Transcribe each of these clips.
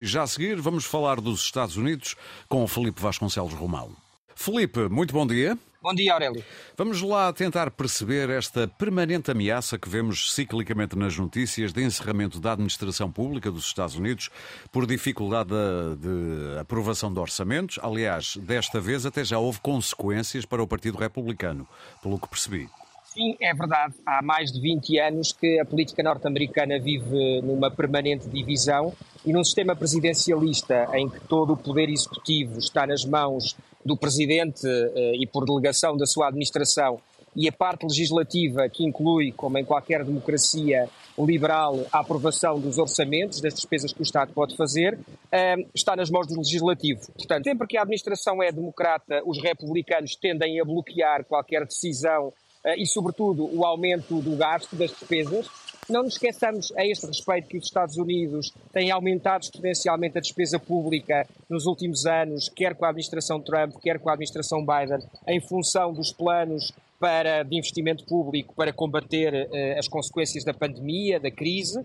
Já a seguir, vamos falar dos Estados Unidos com o Felipe Vasconcelos Romão. Felipe, muito bom dia. Bom dia, Aurélio. Vamos lá tentar perceber esta permanente ameaça que vemos ciclicamente nas notícias de encerramento da administração pública dos Estados Unidos por dificuldade de, aprovação de orçamentos. Aliás, desta vez até já houve consequências para o Partido Republicano, pelo que percebi. Sim, é verdade. Há mais de 20 anos que a política norte-americana vive numa permanente divisão e num sistema presidencialista em que todo o poder executivo está nas mãos do presidente eh, e por delegação da sua administração e a parte legislativa, que inclui, como em qualquer democracia liberal, a aprovação dos orçamentos, das despesas que o Estado pode fazer, eh, está nas mãos do legislativo. Portanto, sempre que a administração é democrata, os republicanos tendem a bloquear qualquer decisão e, sobretudo, o aumento do gasto, das despesas. Não nos esqueçamos a este respeito que os Estados Unidos têm aumentado exponencialmente a despesa pública nos últimos anos, quer com a administração Trump, quer com a administração Biden, em função dos planos para, de investimento público para combater uh, as consequências da pandemia, da crise,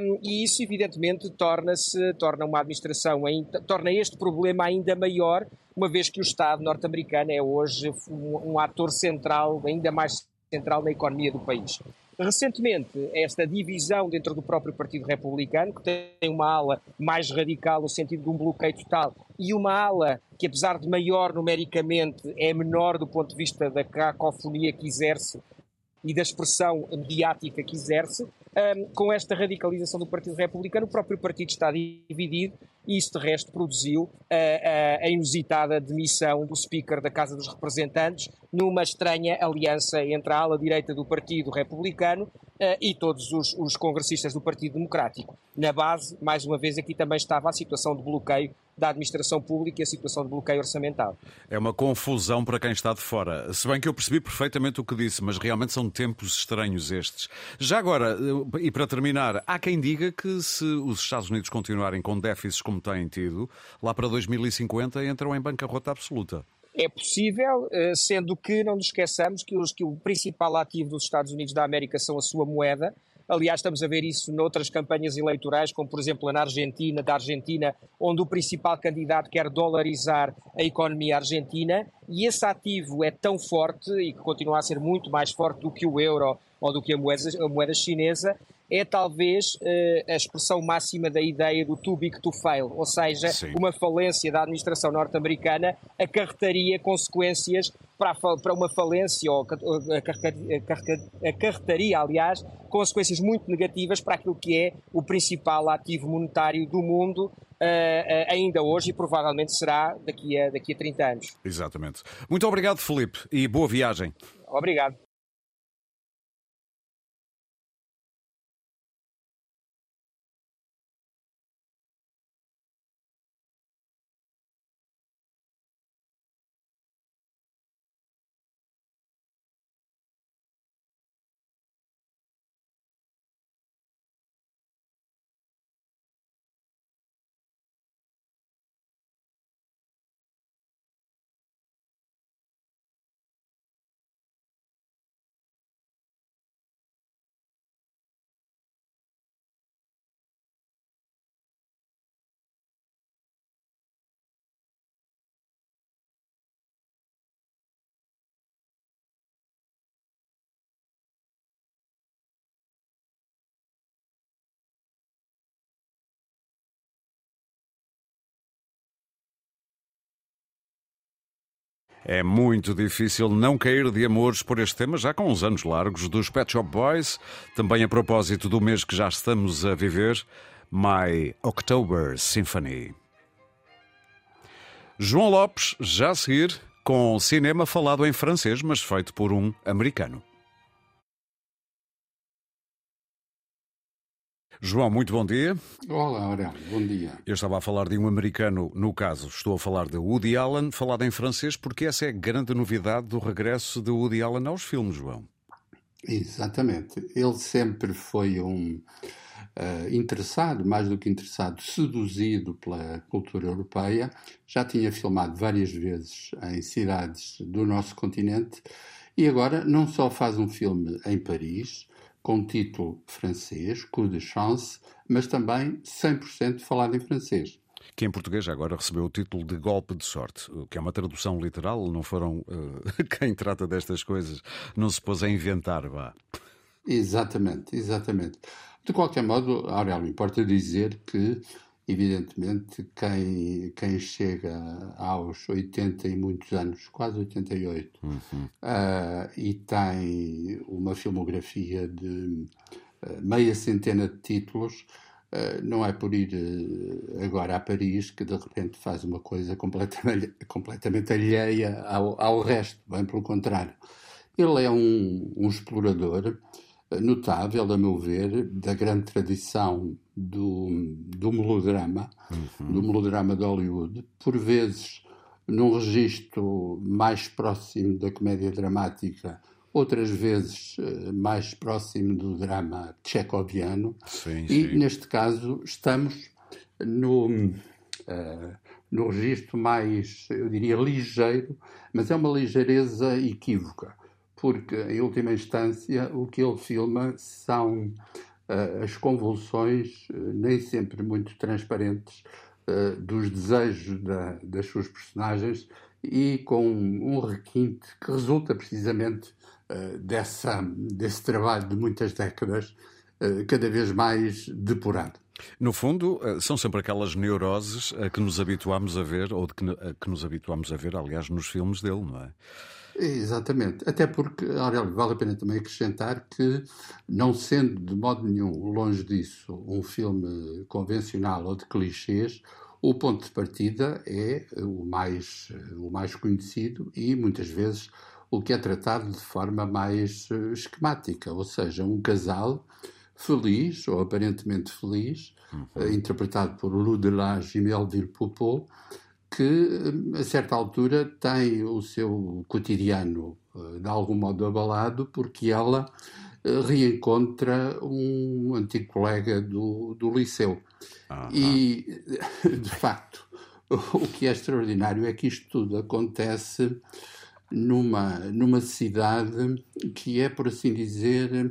um, e isso evidentemente torna-se, torna uma administração, torna este problema ainda maior, uma vez que o Estado norte-americano é hoje um, um ator central, ainda mais central na economia do país. Recentemente, esta divisão dentro do próprio Partido Republicano, que tem uma ala mais radical no sentido de um bloqueio total, e uma ala que, apesar de maior numericamente, é menor do ponto de vista da cacofonia que exerce e da expressão mediática que exerce, um, com esta radicalização do Partido Republicano, o próprio partido está dividido e isso, de resto, produziu a, a, inusitada demissão do Speaker da Casa dos Representantes numa estranha aliança entre a ala direita do Partido Republicano uh, e todos os, os congressistas do Partido Democrático. Na base, mais uma vez, aqui também estava a situação de bloqueio da administração pública e a situação de bloqueio orçamental. É uma confusão para quem está de fora. Se bem que eu percebi perfeitamente o que disse, mas realmente são tempos estranhos estes. Já agora, e para terminar, há quem diga que se os Estados Unidos continuarem com déficits como têm tido, lá para 2050 entram em bancarrota absoluta. É possível, eh, sendo que não nos esqueçamos que, os, que o principal ativo dos Estados Unidos da América são a sua moeda, Aliás, estamos a ver isso noutras campanhas eleitorais, como por exemplo na Argentina, da Argentina, onde o principal candidato quer dolarizar a economia argentina, e esse ativo é tão forte e que continua a ser muito mais forte do que o euro ou do que a moeda, a moeda chinesa, é talvez uh, a expressão máxima da ideia do too big to fail, ou seja, Sim. uma falência da administração norte-americana acarretaria consequências para, para uma falência, ou acarretaria, aliás, consequências muito negativas para aquilo que é o principal ativo monetário do mundo, Uh, uh, ainda hoje e provavelmente será daqui a, daqui a 30 anos. Exatamente. Muito obrigado, Felipe, e boa viagem. Obrigado. É muito difícil não cair de amores por este tema, já com uns anos largos, dos Pet Shop Boys, também a propósito do mês que já estamos a viver, My October Symphony. João Lopes, já a seguir, com cinema falado em francês, mas feito por um americano. João, muito bom dia. Olá, Aurélio, bom dia. Eu estava a falar de um americano, no caso, estou a falar de Woody Allen, falado em francês, porque essa é a grande novidade do regresso de Woody Allen aos filmes, João. Exatamente. Ele sempre foi um uh, interessado, mais do que interessado, seduzido pela cultura europeia. Já tinha filmado várias vezes em cidades do nosso continente e agora não só faz um filme em Paris, com título francês, Coup de Chance, mas também 100% falado em francês. Que em português agora recebeu o título de Golpe de Sorte, que é uma tradução literal, não foram. Uh, quem trata destas coisas não se pôs a inventar, vá. Exatamente, exatamente. De qualquer modo, Aurélio, importa dizer que, evidentemente, quem, quem chega aos 80 e muitos anos, quase 88, uhum. uh, e tem uma filmografia de uh, meia centena de títulos, uh, não é por ir agora a Paris que de repente faz uma coisa completamente, completamente alheia ao, ao resto, bem pelo contrário. Ele é um, um explorador notável, a meu ver, da grande tradição do, do melodrama, uhum. do melodrama de Hollywood, por vezes num registro mais próximo da comédia dramática, outras vezes eh, mais próximo do drama tchecoviano. Sim, e sim. neste caso estamos no, uh, no registro mais, eu diria, ligeiro, mas é uma ligeireza equívoca porque, em última instância, o que ele filma são as convulsões, uh, nem sempre muito transparentes, uh, dos desejos da, das suas personagens e com um requinte que resulta precisamente dessa, desse trabalho de muitas décadas, cada vez mais depurado. No fundo, são sempre aquelas neuroses a que nos habituamos a ver, ou que, a que nos habituamos a ver, aliás, nos filmes dele, não é? Exatamente. Até porque, Aurélio, vale a pena também acrescentar que, não sendo de modo nenhum longe disso um filme convencional ou de clichês, o ponto de partida é o mais, o mais conhecido e, muitas vezes, o que é tratado de forma mais eh, esquemática, ou seja, um casal feliz, ou aparentemente feliz, uhum. interpretado por Lou Delage e Melville Poupeau, que a certa altura tem o seu cotidiano eh, de algum modo abalado porque ela eh, reencontra um antigo colega do, do liceu. Uhum. E, de facto, o que é extraordinário é que isto tudo acontece numa, numa cidade que é, por assim dizer,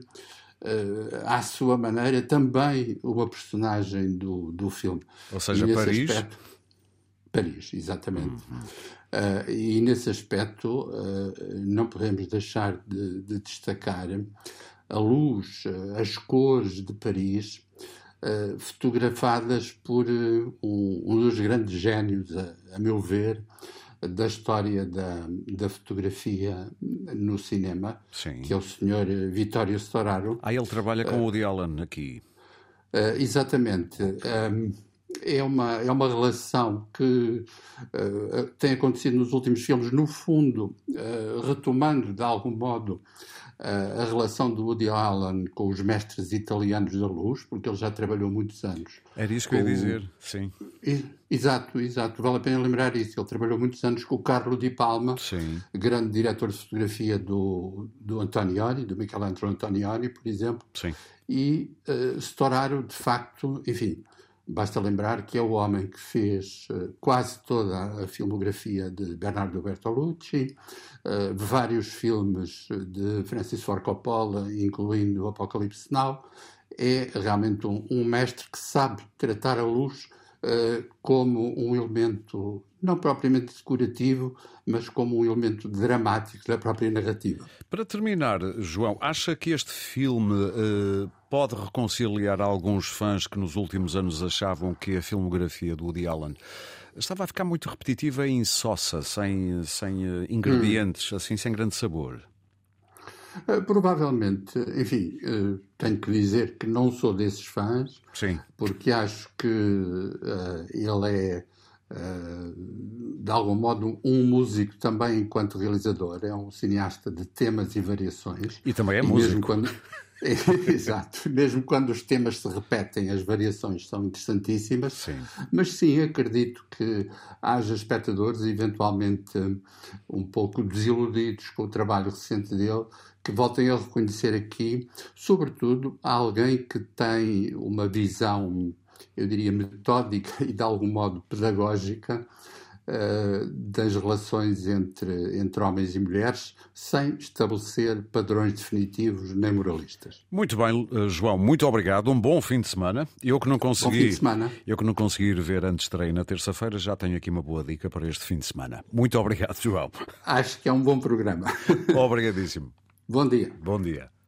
uh, à sua maneira, também uma personagem do, do filme. Ou seja, Paris. Aspecto, Paris, exatamente. Uhum. Uh, e nesse aspecto uh, não podemos deixar de, de destacar a luz, uh, as cores de Paris, fotografadas por um, um, dos grandes génios, a, a, meu ver, da história da, da fotografia no cinema, Sim. que é o senhor Vittorio Storaro. Ah, ele trabalha com o Woody Allen aqui. exatamente. Um, é uma, é uma relação que uh, tem acontecido nos últimos filmes, no fundo, uh, retomando de algum modo uh, a relação do Woody Allen com os mestres italianos da luz, porque ele já trabalhou muitos anos. Era isso que eu ia dizer, sim. Exato, exato. Vale a pena lembrar isso. Ele trabalhou muitos anos com o Carlo Di Palma, sim. grande diretor de fotografia do, do Antonioni, do Michelangelo Antonioni, por exemplo. Sim. E uh, Storaro, de facto, enfim Basta lembrar que é o homem que fez uh, quase toda a filmografia de Bernardo Bertolucci, uh, vários filmes de Francis Ford Coppola, incluindo Apocalipse Now. É realmente um, um mestre que sabe tratar a luz uh, como um elemento não propriamente decorativo, mas como um elemento dramático da própria narrativa. Para terminar, João, acha que este filme uh, pode reconciliar alguns fãs que nos últimos anos achavam que a filmografia do Woody Allen estava a ficar muito repetitiva e insossa, sem, sem uh, ingredientes, hum. assim, sem grande sabor? Uh, provavelmente, enfim, tenho que dizer que não sou desses fãs, Sim. porque acho que ele é de algum modo, um músico também enquanto realizador. É um cineasta de temas e variações. E também é e músico. Mesmo quando... Exato. Mesmo quando os temas se repetem, as variações são interessantíssimas. Sim. Mas sim, acredito que haja espectadores, eventualmente um pouco desiludidos com o trabalho recente dele, que voltem a reconhecer aqui, sobretudo, alguém que tem uma visão eu diria, metódica e de algum modo pedagógica uh, das relações entre, entre homens e mulheres, sem estabelecer padrões definitivos nem moralistas. Muito bem, eh, João, muito obrigado. Um bom fim de semana. Eu que não consegui, bom fim de semana. Eu que não consegui ver antes de treino na terça-feira, já tenho aqui uma boa dica para este fim de semana. Muito obrigado, João. Acho que é um bom programa. Obrigadíssimo. Bom dia. Bom dia.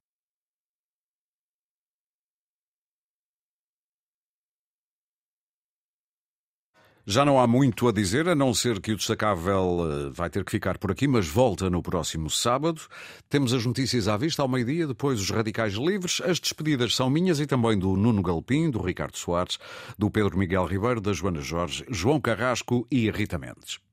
Já não há muito a dizer, a não ser que o destacável eh, vai ter que ficar por aqui, mas volta no próximo sábado. Temos as notícias à vista ao meio-dia, depois os radicais livres. As despedidas são minhas e também do Nuno Galpim, do Ricardo Soares, do Pedro Miguel Ribeiro, da Joana Jorge, João Carrasco e Rita Mendes.